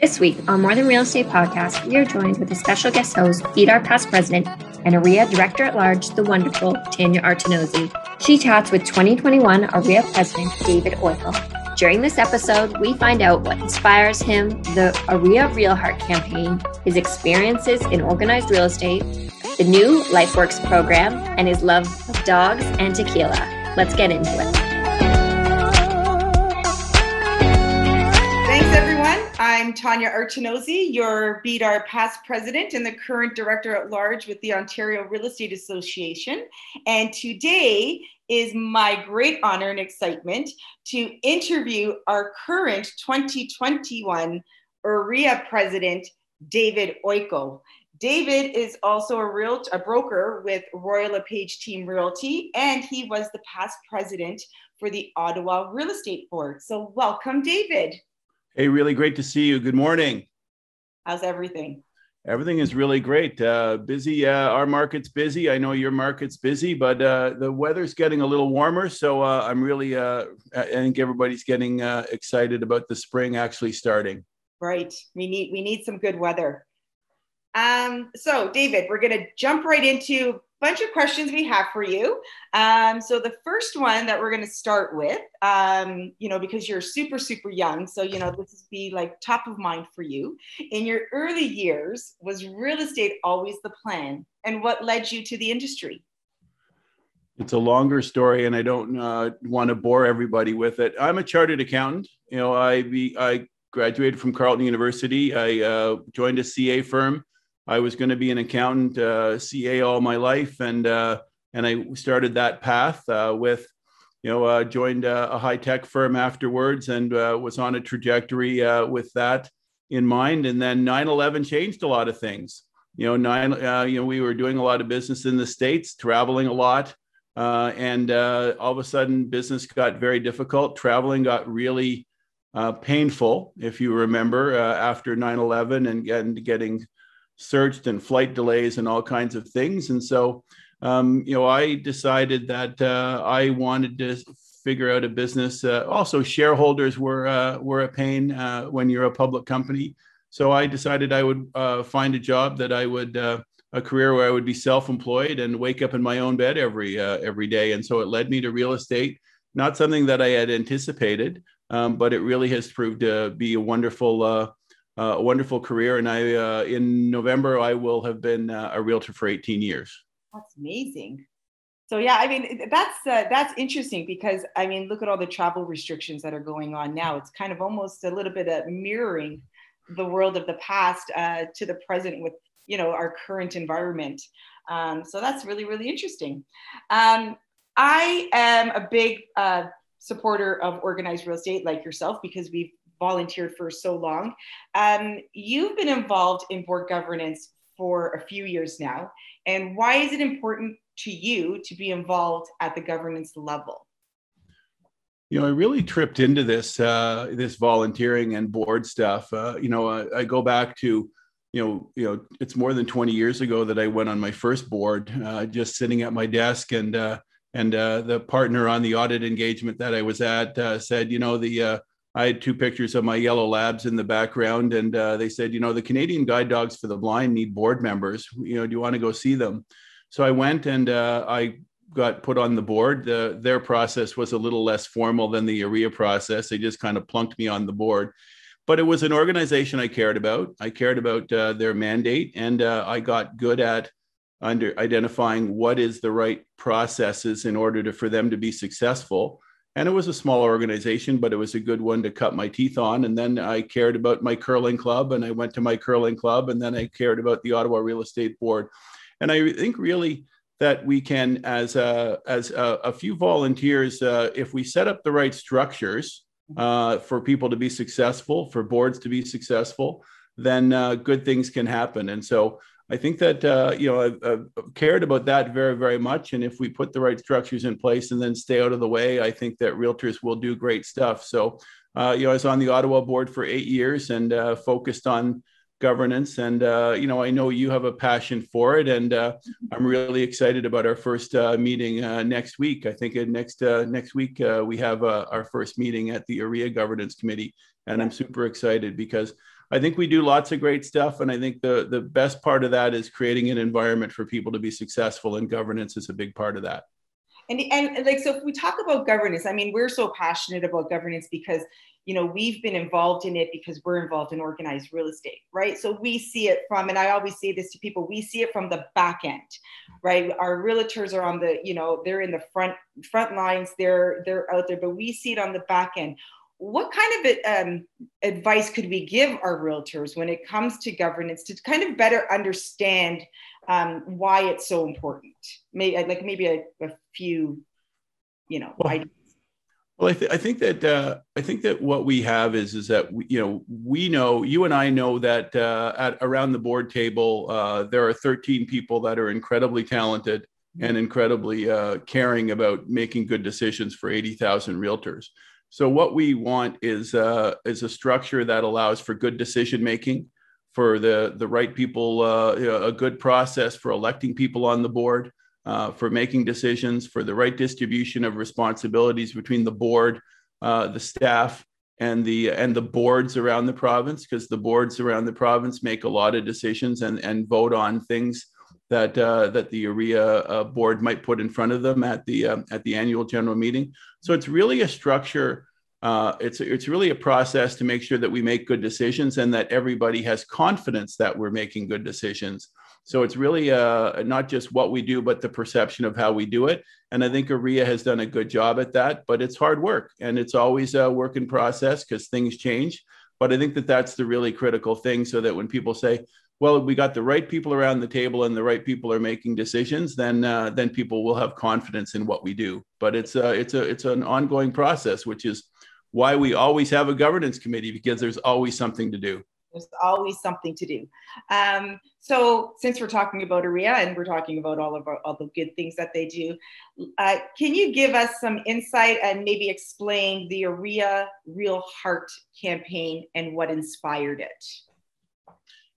This week on More Than Real Estate podcast, we are joined with a special guest host, BDAR past president and OREA director at large, the wonderful Tanya Artenozzi. She chats with 2021 OREA president David Oikle. During this episode, we find out what inspires him, the OREA Real Heart campaign, his experiences in organized real estate, the new LifeWorks program, and his love of dogs and tequila. Let's get into it. I'm Tanya Artenozzi, your BDAR past president and the current director at large with the Ontario Real Estate Association. And today is my great honor and excitement to interview our current 2021 OREA president, David Oikle. David is also a real a broker with Royal LePage Team Realty, and he was the past president for the Ottawa Real Estate Board. So welcome, David. Hey, really great to see you. Good morning. How's everything? Everything is really great. Uh, busy. Uh, our market's busy. I know your market's busy, but uh, the weather's getting a little warmer. So uh, I'm really, uh, I think everybody's getting uh, excited about the spring actually starting. Right. We need we need some good weather. Um, so, David, we're going to jump right into bunch of questions we have for you. Um, so the first one that we're going to start with, um, you know, because you're super, super young, so you know this is be like top of mind for you. In your early years, was real estate always the plan, and what led you to the industry? It's a longer story, and I don't uh, want to bore everybody with it. I'm a chartered accountant. You know, I be I graduated from Carleton University. I uh, joined a CA firm I was going to be an accountant, uh, CA all my life, and uh, and I started that path uh, with, you know, uh, joined a, a high tech firm afterwards, and uh, was on a trajectory uh, with that in mind. And then 9/11 changed a lot of things. You know, nine, you know, we were doing a lot of business in the states, traveling a lot, and all of a sudden, business got very difficult. Traveling got really painful, if you remember, after 9/11, and, and getting searched and flight delays and all kinds of things. And so, um, you know, I decided that uh, I wanted to figure out a business. Uh, also, shareholders were uh, were a pain uh, when you're a public company. So I decided I would uh, find a job that I would uh, a career where I would be self-employed and wake up in my own bed every every day. And so it led me to real estate. Not something that I had anticipated, um, but it really has proved to be a wonderful a wonderful career. And I, uh, in November, I will have been uh, a realtor for 18 years. That's amazing. So yeah, I mean that's uh, that's interesting because I mean look at all the travel restrictions that are going on now. It's kind of almost a little bit of mirroring the world of the past uh, to the present with you know our current environment. Um, so that's really really interesting. Um, I am a big uh, supporter of organized real estate like yourself because we've volunteered for so long. Um, you've been involved in board governance for a few years now. And why is it important to you to be involved at the governance level? You know, I really tripped into this uh, this volunteering and board stuff. Uh, you know, I, I, go back to, you know, you know, it's more than 20 years ago that I went on my first board, uh, just sitting at my desk and uh, and uh, the partner on the audit engagement that I was at uh, said, you know, the I had two pictures of my yellow labs in the background, and uh, they said, you know, the Canadian Guide Dogs for the Blind need board members. You know, do you want to go see them? So I went and uh, I got put on the board. The, their process was a little less formal than the OREA process. They just kind of plunked me on the board. But it was an organization I cared about. I cared about uh, their mandate, and uh, I got good at under identifying what is the right processes in order to for them to be successful and it was a small organization but it was a good one to cut my teeth on. And then i cared about my curling club and i went to my curling club and then i cared about the ottawa real estate board. And i think really that we can as a as a, a few volunteers uh, if we set up the right structures uh, for people to be successful for boards to be successful then uh, good things can happen. And so I think that uh, you know I've, I've, cared about that very very much, and if we put the right structures in place and then stay out of the way, I think that realtors will do great stuff. So, uh, you know, I was on the Ottawa board for eight years and uh, focused on governance, and uh, you know, I know you have a passion for it, and uh, I'm really excited about our first uh, meeting next week. I think next next week we have our first meeting at the OREA Governance Committee, and I'm super excited because I think we do lots of great stuff, and I think the the best part of that is creating an environment for people to be successful, and governance is a big part of that. And and like so, if we talk about governance, I mean, we're so passionate about governance because you know we've been involved in it because we're involved in organized real estate right? So we see it from and i always say this to people we see it from the back end right? Our realtors are on the you know they're in the front front lines they're they're out there but we see it on the back end what kind of um, advice could we give our realtors when it comes to governance to kind of better understand um, why it's so important maybe like maybe a, a few you know well, ideas well, I, th- I think that uh, I think that what we have is is that we, you know we know you and I know that uh, at around the board table uh, there are 13 people that are incredibly talented and incredibly uh, caring about making good decisions for 80,000 realtors. So what we want is uh, is a structure that allows for good decision making, for the the right people, uh, a good process for electing people on the board uh, for making decisions, for the right distribution of responsibilities between the board, uh, the staff, and the and the boards around the province, because the boards around the province make a lot of decisions and and vote on things that uh, that the OREA uh, board might put in front of them at the uh, at the annual general meeting. So it's really a structure. Uh, it's it's really a process to make sure that we make good decisions and that everybody has confidence that we're making good decisions. So it's really uh, not just what we do, but the perception of how we do it. And I think OREA has done a good job at that, but it's hard work and it's always a work in process because things change. But I think that that's the really critical thing so that when people say, well, we got the right people around the table and the right people are making decisions, then uh, then people will have confidence in what we do. But it's a, it's a it's an ongoing process, which is why we always have a governance committee because there's always something to do. There's always something to do. Um, so since we're talking about OREA and we're talking about all of our, all the good things that they do, uh, can you give us some insight and maybe explain the OREA Real Heart campaign and what inspired it?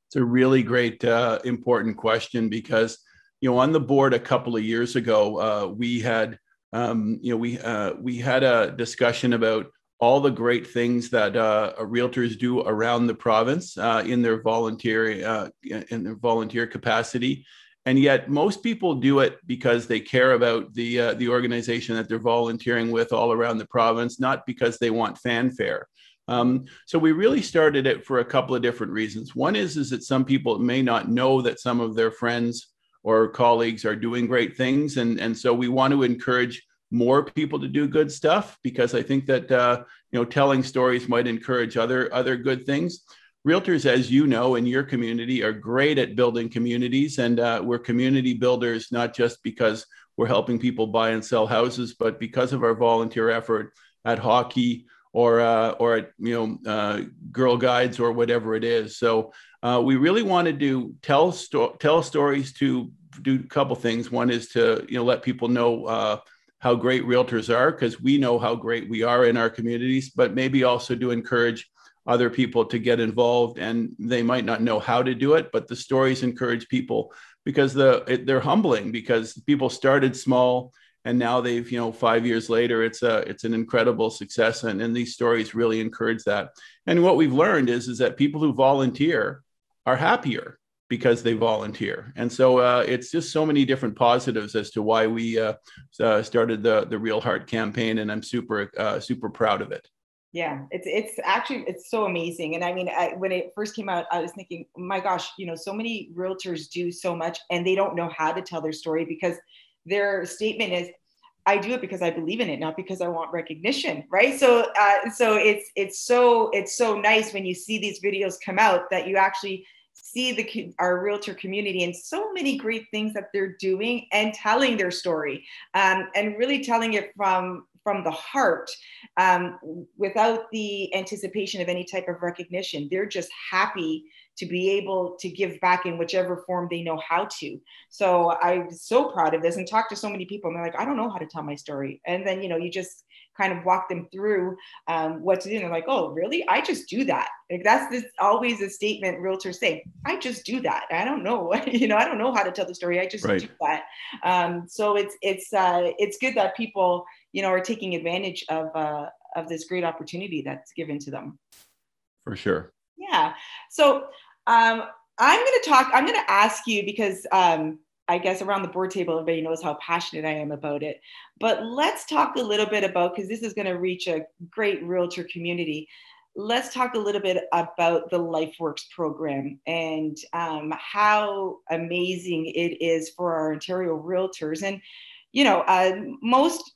It's a really great, uh, important question because you know on the board a couple of years ago uh, we had um, you know we uh, we had a discussion about all the great things that uh, realtors do around the province uh, in their volunteer uh, in their volunteer capacity, and yet most people do it because they care about the uh, the organization that they're volunteering with all around the province, not because they want fanfare. Um, so we really started it for a couple of different reasons. One is is that some people may not know that some of their friends or colleagues are doing great things, and and so we want to encourage more people to do good stuff because I think that uh, you know telling stories might encourage other other good things. Realtors, as you know, in your community, are great at building communities, and uh, we're community builders not just because we're helping people buy and sell houses, but because of our volunteer effort at hockey or uh, or you know uh, Girl Guides or whatever it is. So uh, we really wanted to tell sto- tell stories to do a couple things. One is to you know let people know uh, how great realtors are because we know how great we are in our communities, but maybe also to encourage other people to get involved and they might not know how to do it but the stories encourage people because the it, they're humbling because people started small and now they've you know five years later it's a it's an incredible success and, and these stories really encourage that and what we've learned is is that people who volunteer are happier because they volunteer. And so uh, it's just so many different positives as to why we uh, uh, started the the Real Heart campaign, and I'm super uh, super proud of it. Yeah, it's it's actually it's so amazing. And I mean, I, when it first came out, I was thinking, my gosh, you know, so many realtors do so much, and they don't know how to tell their story because their statement is. I do it because I believe in it, not because I want recognition, right? So, uh, so it's it's so it's so nice when you see these videos come out that you actually see the our realtor community and so many great things that they're doing and telling their story um, and really telling it from from the heart um, without the anticipation of any type of recognition they're just happy to be able to give back in whichever form they know how to. So I'm so proud of this and talk to so many people and they're like, I don't know how to tell my story. And then, you know, you just kind of walk them through um, what to do. And they're like, oh, really? I just do that. Like that's this always a statement realtors say, I just do that. I don't know, what, you know, I don't know how to tell the story. I just right. do that. Um, so it's, it's, uh, it's good that people, you know, are taking advantage of, uh, of this great opportunity that's given to them. For sure. Yeah. So um, I'm going to talk, I'm going to ask you because um, I guess around the board table, everybody knows how passionate I am about it. But let's talk a little bit about, because this is going to reach a great realtor community. Let's talk a little bit about the LifeWorks program and um, how amazing it is for our Ontario realtors. And, you know, uh, most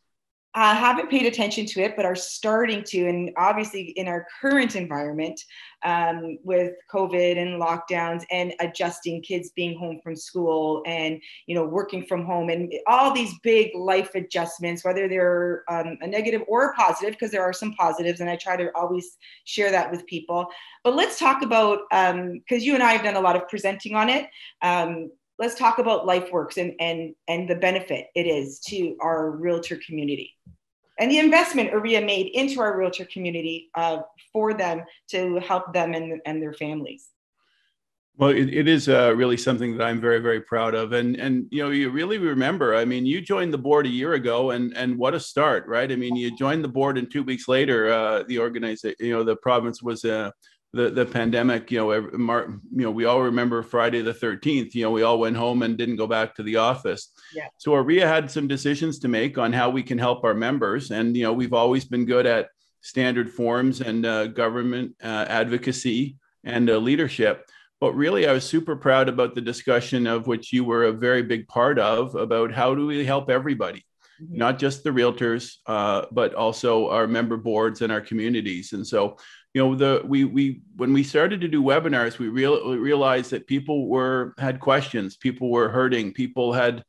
uh, haven't paid attention to it, but are starting to. And obviously, in our current environment um, with COVID and lockdowns and adjusting kids being home from school and you know working from home and all these big life adjustments, whether they're um, a negative or a positive, because there are some positives, and I try to always share that with people. But let's talk about because um, you and I have done a lot of presenting on it. Let's talk about LifeWorks and, and, and the benefit it is to our realtor community and the investment OREA made into our realtor community uh, for them to help them and, and their families. Well, it, it is uh, really something that I'm very, very proud of, and and you know, you really remember. I mean, you joined the board a year ago, and and what a start, right? I mean, you joined the board, and two weeks later, uh, the organization, you know, the province was uh, the the pandemic, you know, you know, we all remember Friday the 13th. You know, we all went home and didn't go back to the office. Yeah. So OREA had some decisions to make on how we can help our members, and you know, we've always been good at standard forms and uh, government uh, advocacy and uh, leadership. But really, I was super proud about the discussion of which you were a very big part of about how do we help everybody, mm-hmm. not just the realtors, uh, but also our member boards and our communities. And so you know the we we when we started to do webinars we real, realized that people were had questions people were hurting people had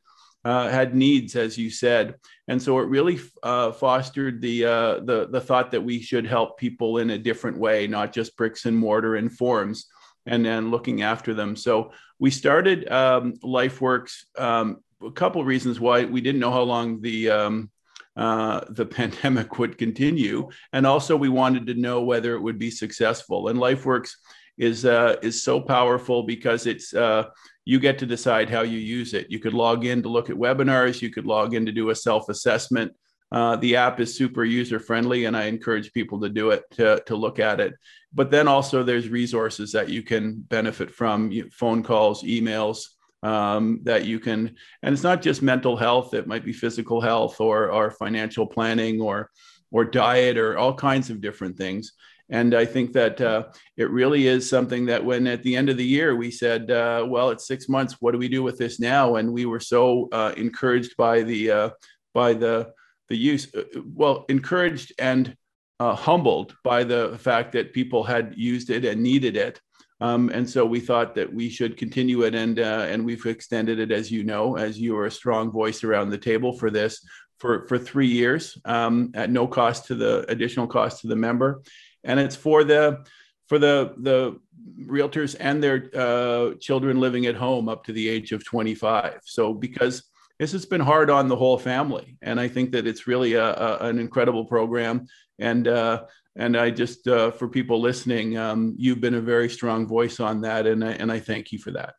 uh, had needs as you said. And so it really uh, fostered the uh, the the thought that we should help people in a different way not just bricks and mortar and forms and then looking after them. So we started um, lifeworks um, a couple of reasons why. We didn't know how long the um, uh, the pandemic would continue. And also, we wanted to know whether it would be successful. And LifeWorks is uh, is so powerful because it's uh, you get to decide how you use it. You could log in to look at webinars. You could log in to do a self assessment. Uh, the app is super user friendly, and I encourage people to do it to, to look at it. But then also, there's resources that you can benefit from phone calls, emails, um, that you can and it's not just mental health it might be physical health or or financial planning or or diet or all kinds of different things. And i think that uh, it really is something that when at the end of the year we said uh, well it's six months what do we do with this now? And we were so uh, encouraged by the uh, by the the use uh, well encouraged and uh, humbled by the fact that people had used it and needed it um, and so we thought that we should continue it, and uh, and we've extended it, as you know, as you are a strong voice around the table for this for for three years um, at no cost to the additional cost to the member, and it's for the for the the realtors and their uh, children living at home up to the age of 25. So because this has been hard on the whole family, and I think that it's really a, a an incredible program, and uh, and I just uh, for people listening, um, you've been a very strong voice on that, and I, and I thank you for that.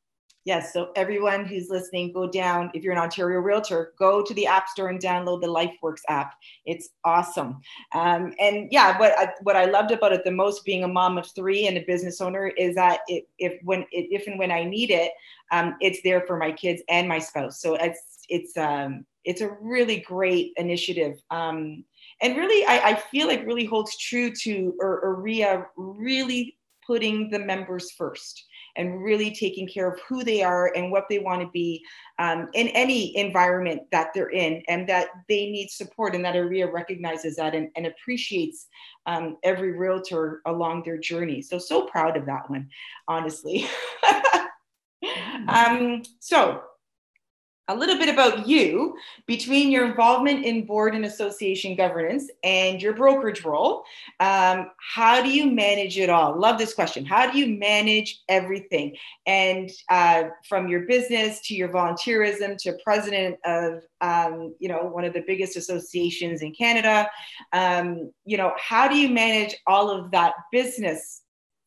Yes, so everyone who's listening, go down. If you're an Ontario realtor, go to the App Store and download the LifeWorks app. It's awesome. Um, and yeah, what I, what I loved about it the most, being a mom of three and a business owner, is that it, if when if and when I need it, um, it's there for my kids and my spouse. So it's it's um, it's a really great initiative. Um, and really I, I feel like really holds true to OREA really putting the members first and really taking care of who they are and what they want to be um, in any environment that they're in and that they need support and that OREA recognizes that and, and appreciates um, every realtor along their journey. So so proud of that one honestly. Um, so a little bit about you between your involvement in board and association governance and your brokerage role. Um, how do you manage it all? Love this question. How do you manage everything? And uh, from your business to your volunteerism to president of, um, you know, one of the biggest associations in Canada, um, you know, how do you manage all of that business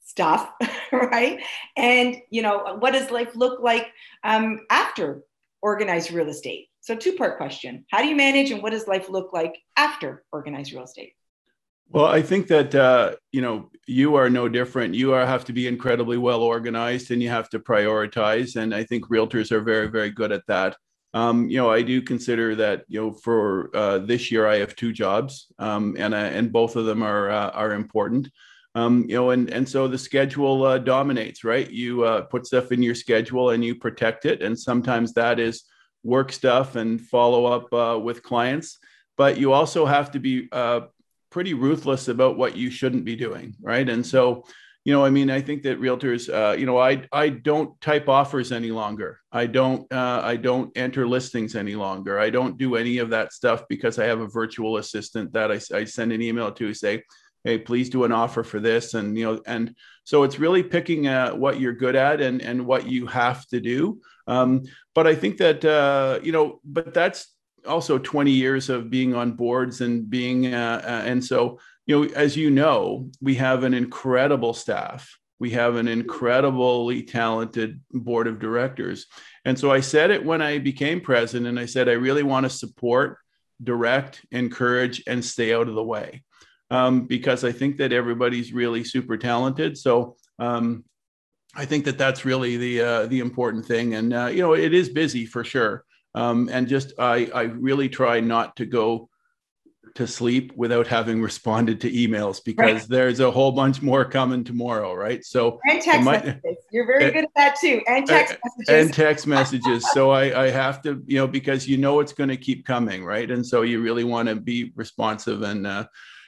stuff, right? And, you know, what does life look like um, after organized real estate? So, two part question How do you manage and what does life look like after organized real estate? Well, I think that uh, you know you are no different. You are have to be incredibly well organized, and you have to prioritize. And I think realtors are very, very good at that. Um, you know, I do consider that you know for uh, this year I have two jobs, um, and uh, and both of them are uh, are important. Um, you know, and and so the schedule uh, dominates, right? You uh, put stuff in your schedule and you protect it, and sometimes that is work stuff and follow up uh, with clients. But you also have to be pretty ruthless about what you shouldn't be doing, right? And so you know, I mean, I think that realtors, uh, you know, I I don't type offers any longer. I don't uh, I don't enter listings any longer. I don't do any of that stuff because I have a virtual assistant that I, I send an email to say, hey, please do an offer for this, and you know, and so it's really picking uh, what you're good at and and what you have to do. Um, but I think that uh, you know, but that's also 20 years of being on boards and being uh, uh and so you know, as you know, we have an incredible staff. We have an incredibly talented board of directors. And so I said it when I became president. I said, I really want to support, direct, encourage, and stay out of the way um, because I think that everybody's really super talented. So um, I think that that's really the uh, the important thing. And uh, you know, it is busy for sure. Um, and just I I really try not to go to sleep without having responded to emails because right. there's a whole bunch more coming tomorrow, right? So and text messages. You're very uh, good at that too, and text messages. And text messages. so I, I have to, you know, because you know it's going to keep coming, right? And so you really want to be responsive. And uh,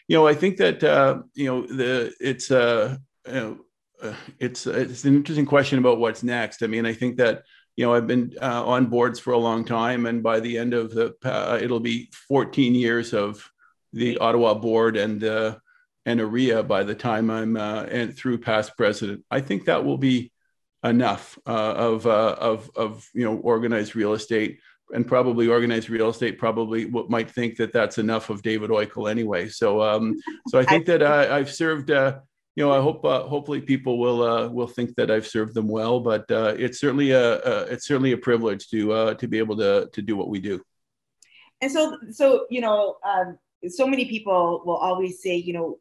you know, I think that uh, you know the it's uh, you know, uh, it's it's an interesting question about what's next. I mean, I think that you know, I've been uh, on boards for a long time, and by the end of the, uh, it'll be 14 years of the Ottawa board and uh, and OREA by the time I'm uh, and through past president. I think that will be enough uh, of uh, of of you know organized real estate and probably organized real estate probably what might think that that's enough of David Oikle anyway. So um, so I think that I, I've served. Uh, you know, I hope uh, hopefully people will uh, will think that I've served them well, but uh, it's certainly a, it's certainly a privilege to uh, to be able to to do what we do. And so so you know, um, so many people will always say, you know,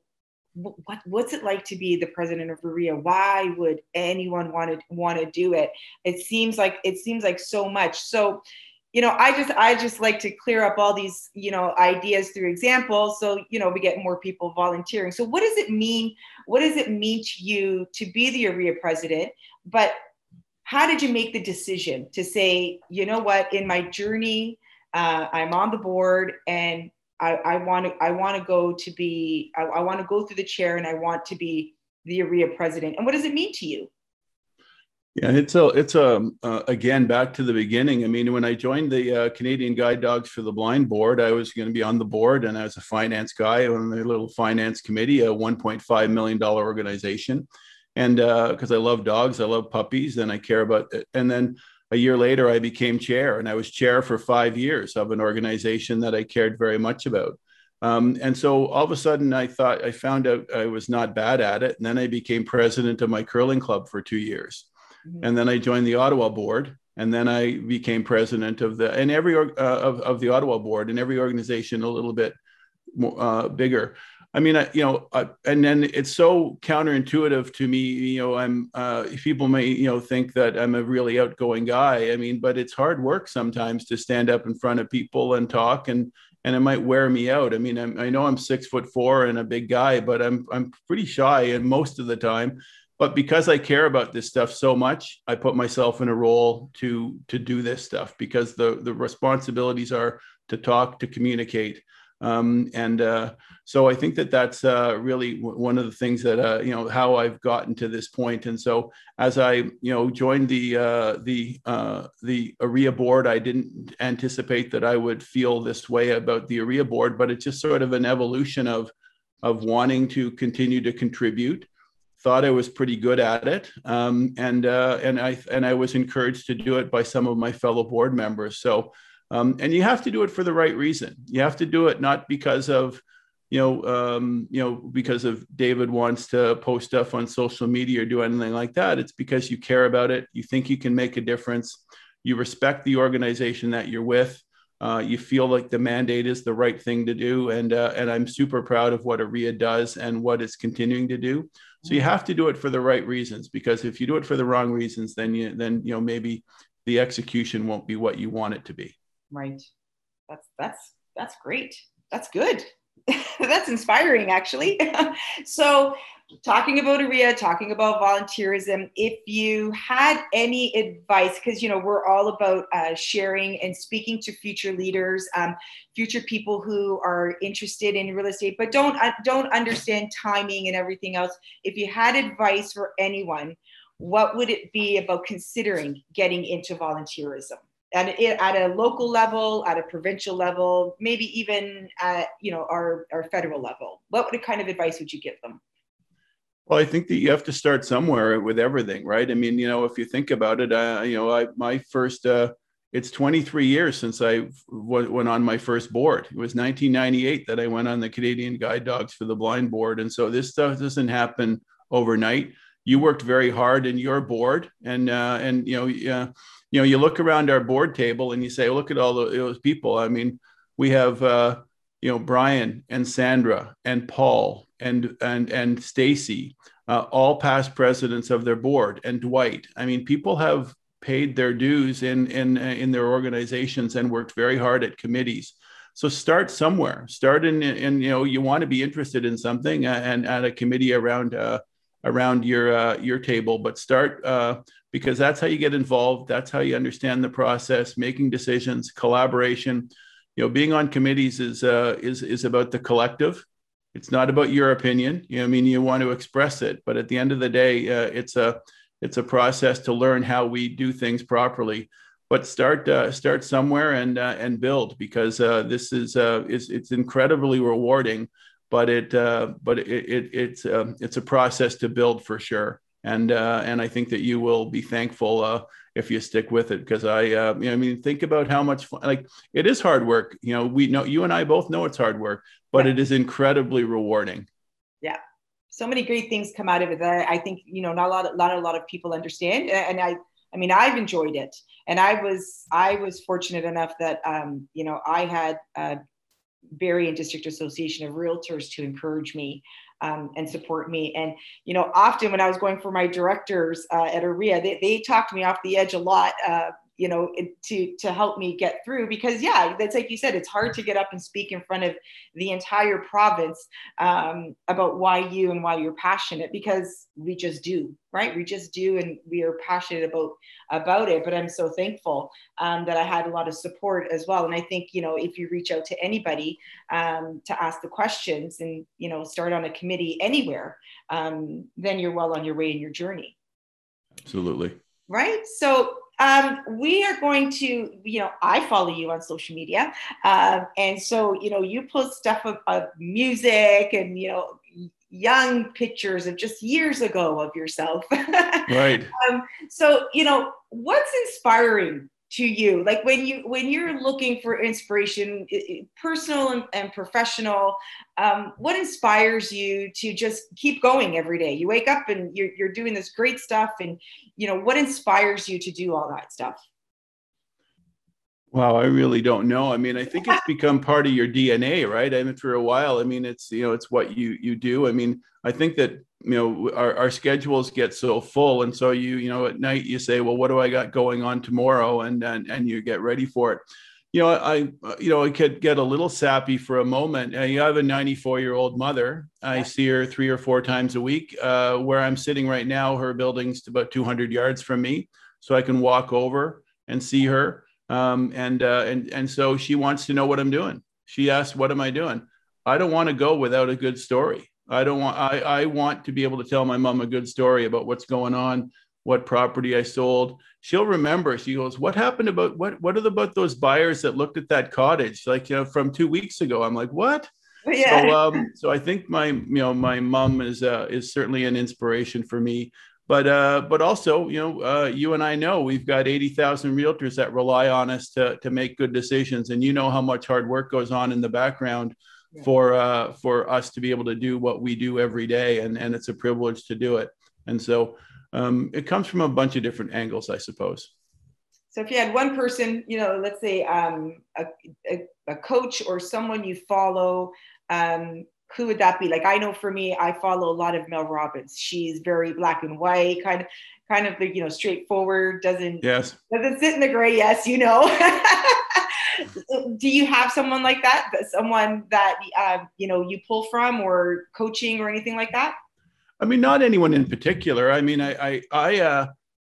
what what's it like to be the president of OREA? Why would anyone want to want to do it? It seems like it seems like so much. So, you know, I just I just like to clear up all these you know ideas through examples, so you know we get more people volunteering. So, what does it mean? What does it mean to you to be the OREA president? But how did you make the decision to say, you know what, in my journey, uh, I'm on the board and I, want to I want to go to be I, I want to go through the chair and I want to be the OREA president. And what does it mean to you? Yeah, it's a it's a uh, again back to the beginning. I mean, when I joined the uh, Canadian Guide Dogs for the Blind board, I was going to be on the board, and I was a finance guy on the little finance committee, a 1.5 million dollar organization, and because uh, I love dogs, I love puppies, and I care about it. And then a year later, I became chair, and I was chair for five years of an organization that I cared very much about. Um, and so all of a sudden, I thought I found out I was not bad at it. And then I became president of my curling club for two years. Mm-hmm. And then I joined the Ottawa board. And then I became president of the and every uh, of, of the Ottawa board and every organization a little bit more, uh, bigger. I mean, I, you know, uh, and then it's so counterintuitive to me. You know, I'm uh, people may you know think that I'm a really outgoing guy. I mean, but it's hard work sometimes to stand up in front of people and talk, and and it might wear me out. I mean, I'm, i know I'm six foot four and a big guy, but I'm I'm pretty shy and most of the time. But because I care about this stuff so much, I put myself in a role to to do this stuff because the the responsibilities are to talk, to communicate, um, and uh, so I think that that's uh, really w- one of the things that uh, you know how I've gotten to this point. And so as I you know joined the uh, the uh, the OREA board, I didn't anticipate that I would feel this way about the OREA board, but it's just sort of an evolution of of wanting to continue to contribute. Thought I was pretty good at it, um, and uh, and I and I was encouraged to do it by some of my fellow board members. So um, and you have to do it for the right reason. You have to do it not because of, you know, um, you know, because of David wants to post stuff on social media or do anything like that. It's because you care about it. You think you can make a difference. You respect the organization that you're with. Uh, you feel like the mandate is the right thing to do, and uh, and I'm super proud of what OREA does and what it's continuing to do. So you have to do it for the right reasons because if you do it for the wrong reasons, then you then you know maybe the execution won't be what you want it to be. Right. That's that's that's great. That's good. that's inspiring actually. so talking about OREA, talking about volunteerism, if you had any advice, because you know we're all about uh, sharing and speaking to future leaders, um, future people who are interested in real estate, but don't uh, don't understand timing and everything else. If you had advice for anyone, what would it be about considering getting into volunteerism? At, at a local level, at a provincial level, maybe even at you know our, our federal level, what kind of advice would you give them? Well, I think that you have to start somewhere with everything, right? I mean, you know, if you think about it, uh, you know, I my first uh, it's 23 years since I w- went on my first board. It was 1998 that I went on the Canadian Guide Dogs for the Blind Board, and so this stuff doesn't happen overnight. You worked very hard in your board, and uh, and you know, uh, you know, you look around our board table and you say, look at all those people. I mean, we have uh, you know Brian and Sandra and Paul and and and Stacy, uh, all past presidents of their board, and Dwight. I mean, people have paid their dues in in in their organizations and worked very hard at committees. So start somewhere. Start in, in you know you want to be interested in something uh, and at a committee around uh, around your uh, your table, but start uh, because that's how you get involved. That's how you understand the process, making decisions, collaboration. You know, being on committees is uh, is is about the collective it's not about your opinion. You know, I mean, you want to express it, but at the end of the day, uh, it's a it's a process to learn how we do things properly. But start uh, start somewhere and uh, and build because uh, this is uh, is it's incredibly rewarding. But it uh, but it, it it's um, it's a process to build for sure. And and I think that you will be thankful if you stick with it because I you know I mean think about how much fun like it is hard work. You know we know you and I both know it's hard work but yeah. it is incredibly rewarding. Yeah. So many great things come out of it that I think, you know, not a lot, of, not a lot of people understand. And I, I mean, I've enjoyed it. And I was, I was fortunate enough that, um, you know, I had a Barrie and District Association of Realtors to encourage me um, and support me. And, you know, often when I was going for my directors uh, at OREA, they, they talked me off the edge a lot uh, you know to to help me get through because yeah that's like you said it's hard to get up and speak in front of the entire province um, about why you and why you're passionate because we just do right? We just do and we are passionate about about it but i'm so thankful um, that i had a lot of support as well. And i think you know if you reach out to anybody um, to ask the questions and you know start on a committee anywhere um, then you're well on your way in your journey. Absolutely. Right? So um, we are going to, you know, I follow you on social media. Um, and so, you know, you post stuff of, of music and, you know, young pictures of just years ago of yourself. right. Um, so, you know, what's inspiring to you. Like when you when you're looking for inspiration personal and, and professional um, what inspires you to just keep going every day? You wake up and you're, you're doing this great stuff and you know what inspires you to do all that stuff Wow, I really don't know. I mean, I think it's become part of your DNA, right? I mean, for a while, I mean, it's you know, it's what you you do. I mean, I think that you know our, our schedules get so full and so you you know at night you say well what do i got going on tomorrow? And and, and you get ready for it. You know i you know i could get a little sappy for a moment. Uh, you have a 94 year old mother. I see her three or four times a week. Uh, where i'm sitting right now her building's about 200 yards from me so i can walk over and see her um, and uh, and and so she wants to know what i'm doing she asks what am i doing i don't want to go without a good story I don't want I, I want to be able to tell my mom a good story about what's going on, what property I sold. She'll remember. She goes, What happened about what what about those buyers that looked at that cottage like you know from two weeks ago? I'm like, what? Yeah. So um so I think my you know my mom is uh is certainly an inspiration for me. But uh, but also, you know, uh, you and I know we've got eighty thousand realtors that rely on us to to make good decisions, and you know how much hard work goes on in the background for uh, for us to be able to do what we do every day, and and it's a privilege to do it. And so um, it comes from a bunch of different angles, I suppose. So if you had one person, you know, let's say um, a, a, a, coach or someone you follow, um, who would that be? Like I know for me, I follow a lot of Mel Robbins. She's very black and white, kind of, kind of the you know straightforward. Doesn't yes doesn't sit in the gray. Yes, you know. Do you have someone like that? Someone that uh, you know you pull from, or coaching, or anything like that? I mean, not anyone in particular. I mean, I I I uh,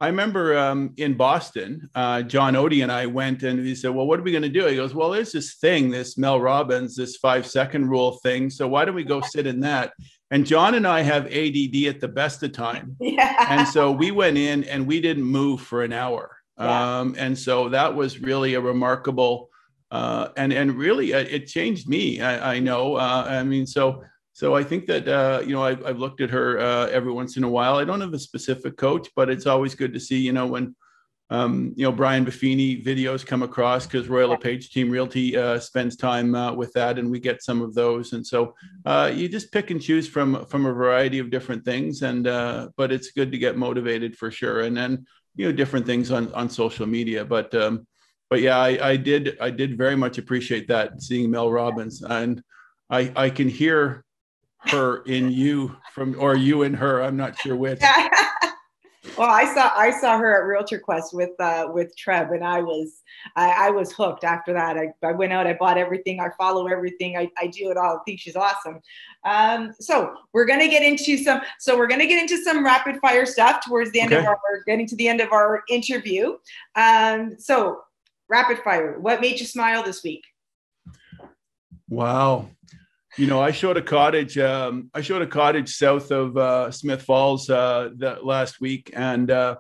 I remember um, in Boston, uh, John Odie and I went and he said, Well, what are we going to do? He goes, Well, there's this thing, this Mel Robbins, this five second rule thing. So why don't we go sit in that? And John and I have ADD at the best of time. Yeah. And so we went in and we didn't move for an hour. Yeah. Um, and so that was really a remarkable, uh, and, and really uh, it changed me. I, I know. Uh, I mean, so so I think that uh, you know I've, I've, looked at her uh, every once in a while. I don't have a specific coach, but it's always good to see you know when um, you know Brian Buffini videos come across because Royal LePage Team Realty uh, spends time uh, with that, and we get some of those. And so uh, you just pick and choose from from a variety of different things, and uh, but it's good to get motivated for sure. And then you know different things on on social media, but. Um, but yeah, I, I did. I did very much appreciate that seeing Mel Robbins, and I, I can hear her in you from or you in her i'm not sure which. Well i saw i saw her at realtor quest with uh with TREB and i was i, I was hooked after that. I, I went out i bought everything i follow everything i, I do it all. I think she's awesome. Um so we're gonna get into some so we're gonna get into some rapid fire stuff towards the end okay. of our getting to the end of our interview. Um so rapid fire what made you smile this week? Wow you know, I showed a cottage. Um, I showed a cottage south of uh, Smith Falls uh, that last week, and uh,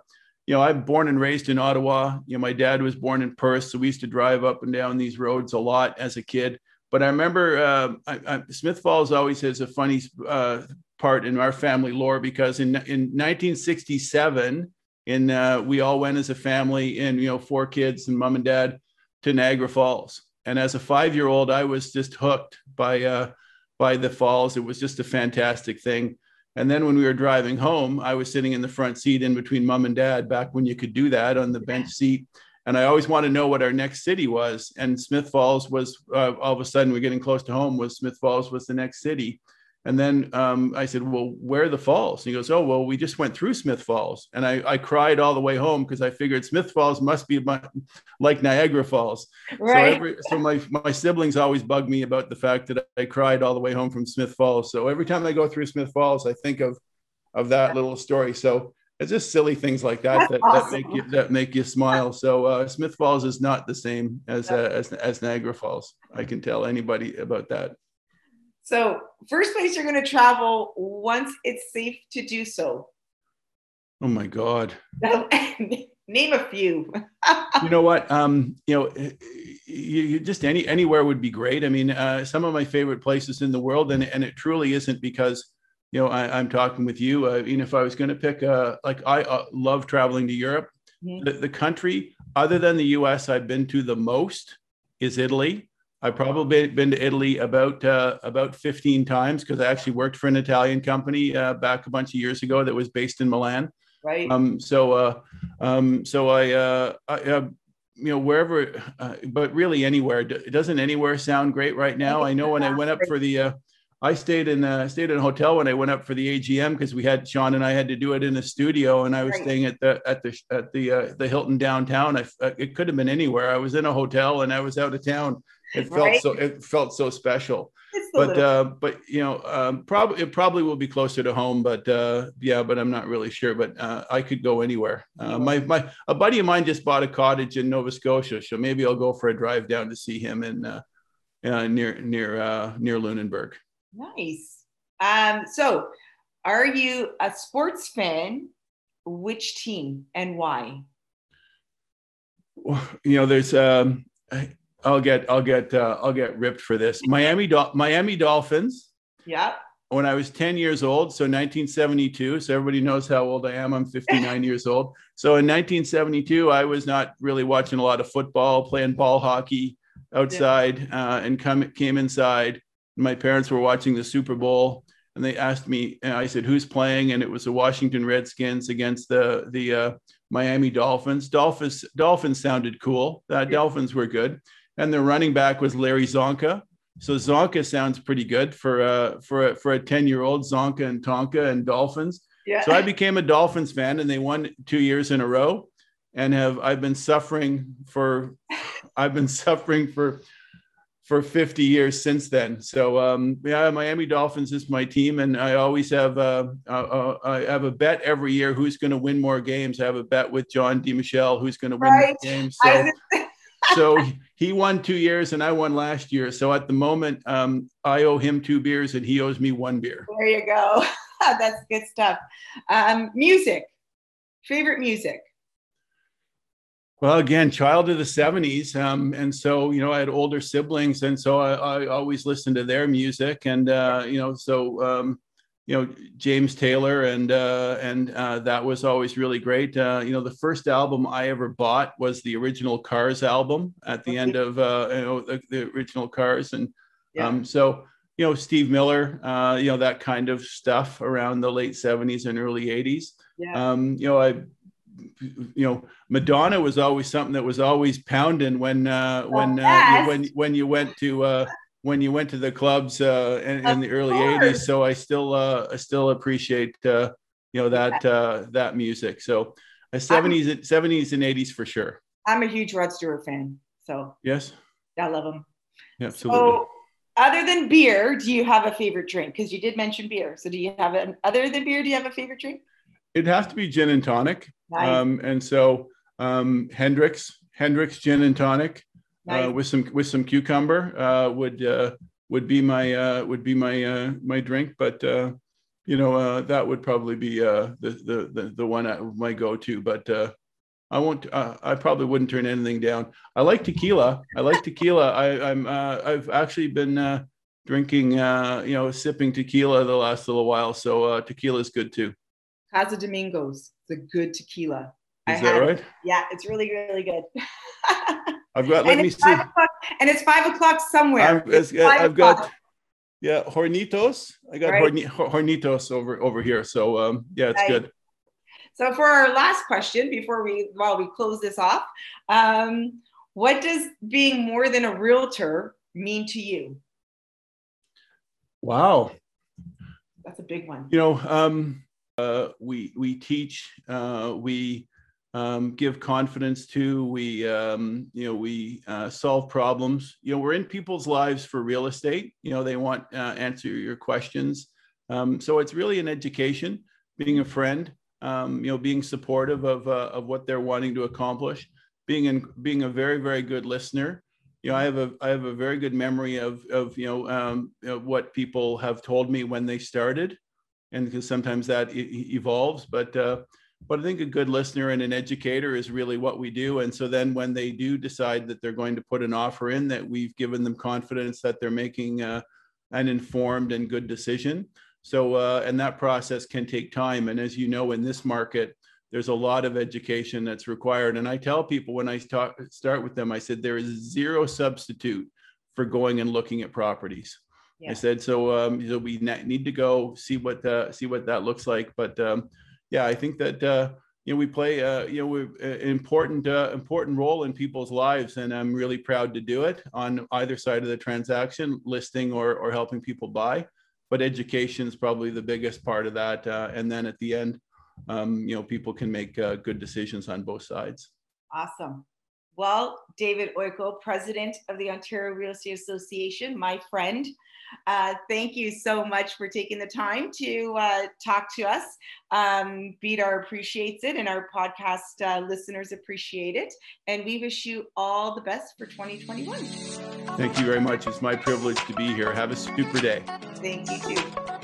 you know, I'm born and raised in Ottawa. You know, my dad was born in Perth, so we used to drive up and down these roads a lot as a kid. But I remember uh, I, I, Smith Falls always has a funny uh, part in our family lore because in in 1967, in uh, we all went as a family, and you know, four kids and mom and dad to Niagara Falls. And as a five year old, I was just hooked by uh, by the falls. It was just a fantastic thing. And then when we were driving home, I was sitting in the front seat in between mom and dad back when you could do that on the bench seat. And I always wanted to know what our next city was. And Smith Falls was uh, all of a sudden we're getting close to home was Smith Falls was the next city. And then um, I said, Well, where are the falls? And he goes, Oh, well, we just went through Smith Falls. And I, I cried all the way home because I figured Smith Falls must be like Niagara Falls. Right. So, every, so my, my siblings always bug me about the fact that I cried all the way home from Smith Falls. So every time I go through Smith Falls, I think of, of that little story. So it's just silly things like that that, awesome. that, make you that make you smile. So uh, Smith Falls is not the same as, uh, as as Niagara Falls. I can tell anybody about that. So, first place you're going to travel once it's safe to do so. Oh my God. Name a few. you know what? Um, you know, you, you, just any anywhere would be great. I mean, uh, some of my favorite places in the world, and and it truly isn't because you know I, am talking with you. Uh, even if I was going to pick, uh, like I uh, love traveling to Europe. Mm-hmm. The, the country other than the U.S. I've been to the most is Italy. I've probably been to Italy about uh, about 15 times because I actually worked for an Italian company uh, back a bunch of years ago that was based in Milan. Right. Um, so uh, um, so I, uh, I uh, you know wherever, uh, but really anywhere. Doesn't anywhere sound great right now? I know when I went up for the. I stayed in uh, stayed in a hotel when I went up for the AGM because we had Sean and I had to do it in a studio, and I was right. staying at the at the at the uh, the Hilton downtown. I, it could have been anywhere. I was in a hotel and I was out of town it felt right? so it felt so special. But uh, but you know um, probably it probably will be closer to home but uh, yeah but i'm not really sure but uh, i could go anywhere. Uh, my my a buddy of mine just bought a cottage in nova scotia so maybe i'll go for a drive down to see him in uh, uh, near near near lunenburg. Nice. Um so are you a sports fan? Which team and why? Well, you know there's um I'll get I'll get uh, I'll get ripped for this. Miami Dol- Miami Dolphins. Yeah. When I was 10 years old, so 1972, so everybody knows how old I am. I'm 59 years old. So in 1972, I was not really watching a lot of football, playing ball hockey outside, yeah. uh, and come came inside. My parents were watching the Super Bowl, and they asked me, and I said, "Who's playing?" And it was the Washington Redskins against the the uh, Miami Dolphins. Dolphins Dolphins sounded cool. Uh, Dolphins were good, and the running back was Larry Csonka. So Csonka sounds pretty good for uh for a, for a ten year old Csonka and Tonka and Dolphins. Yeah. So I became a Dolphins fan, and they won two years in a row, and have I've been suffering for I've been suffering for for 50 years since then. So um, yeah, Miami Dolphins is my team, and I always have uh, uh, uh I have a bet every year who's going to win more games. I have a bet with John DiMichele who's going to win right. more games. So, so he won two years and I won last year. So at the moment, um, I owe him two beers and he owes me one beer. There you go. That's good stuff. Um, music, favorite music. Well, again, child of the 70s. Um, and so, you know, I had older siblings. And so I, I always listened to their music. And, uh, you know, so, um, you know, James Taylor. And, uh, and uh, that was always really great. Uh, you know, the first album I ever bought was the original Cars album at the end of, uh, you know, the, the original Cars. And yeah. um, so, you know, Steve Miller, uh, you know, that kind of stuff around the late 70s and early 80s. Yeah. Um, you know, I you know, Madonna was always something that was always pounding when uh, when uh, when when you went to uh, when you went to the clubs uh, in, in the early '80s. So I still uh, I still appreciate uh, you know that uh, that music. So uh, '70s '70s and '80s for sure. I'm a huge Rod Stewart fan. So yes, I love him. Yeah, absolutely. So, other than beer, do you have a favorite drink? Because you did mention beer. So do you have an other than beer? Do you have a favorite drink? It has to be gin and tonic. Nice. Um, and so um, Hendrick's Hendrick's gin and tonic nice. uh, with some with some cucumber uh, would uh, would be my uh, would be my uh, my drink. But you know that would probably be the, the the the one I, my go to. But I won't. I probably wouldn't turn anything down. I like tequila. I like tequila. I, I'm I've actually been drinking, uh, you know, sipping tequila the last little while. So uh, tequila is good too. Casa Domingos, the good tequila. Is I that right? It. Yeah, it's really, really good. I've got, let me see. And it's five o'clock somewhere. i have got, yeah, Hornitos. I got right. Hornitos over, over here. So um, yeah, it's right. good. So for our last question, before we, while we close this off, um, what does being more than a realtor mean to you? Wow. That's a big one. You know, um, uh, we we teach, uh, we um, give confidence to, we um, you know we uh, solve problems. You know we're in people's lives for real estate. You know they want uh, answer your questions. Um, so it's really an education, being a friend, um, you know, being supportive of uh, of what they're wanting to accomplish, being in, being a very very good listener you know, I have a I have a very good memory of of you know, um, what people have told me when they started, and because sometimes that evolves but uh, but i think a good listener and an educator is really what we do. And so then when they do decide that they're going to put an offer in that we've given them confidence that they're making uh, an informed and good decision. So uh, and that process can take time. And as you know in this market there's a lot of education that's required. And i tell people when i talk, start with them i said there is zero substitute for going and looking at properties. Yeah. I said, so, um, so we need to go see what, uh, see what that looks like. But, um, yeah, I think that, uh, you know, we play, uh, you know, we, uh, an important, uh, important role in people's lives, and I'm really proud to do it on either side of the transaction, listing or, or helping people buy. But education is probably the biggest part of that. Uh, and then at the end, um, you know, people can make uh, good decisions on both sides. Awesome. Well, David Oikle, president of the Ontario Real Estate Association, my friend. Uh, thank you so much for taking the time to uh, talk to us. Um, BDAR appreciates it, and our podcast uh, listeners appreciate it. And we wish you all the best for 2021. Thank you very much. It's my privilege to be here. Have a super day. Thank you too.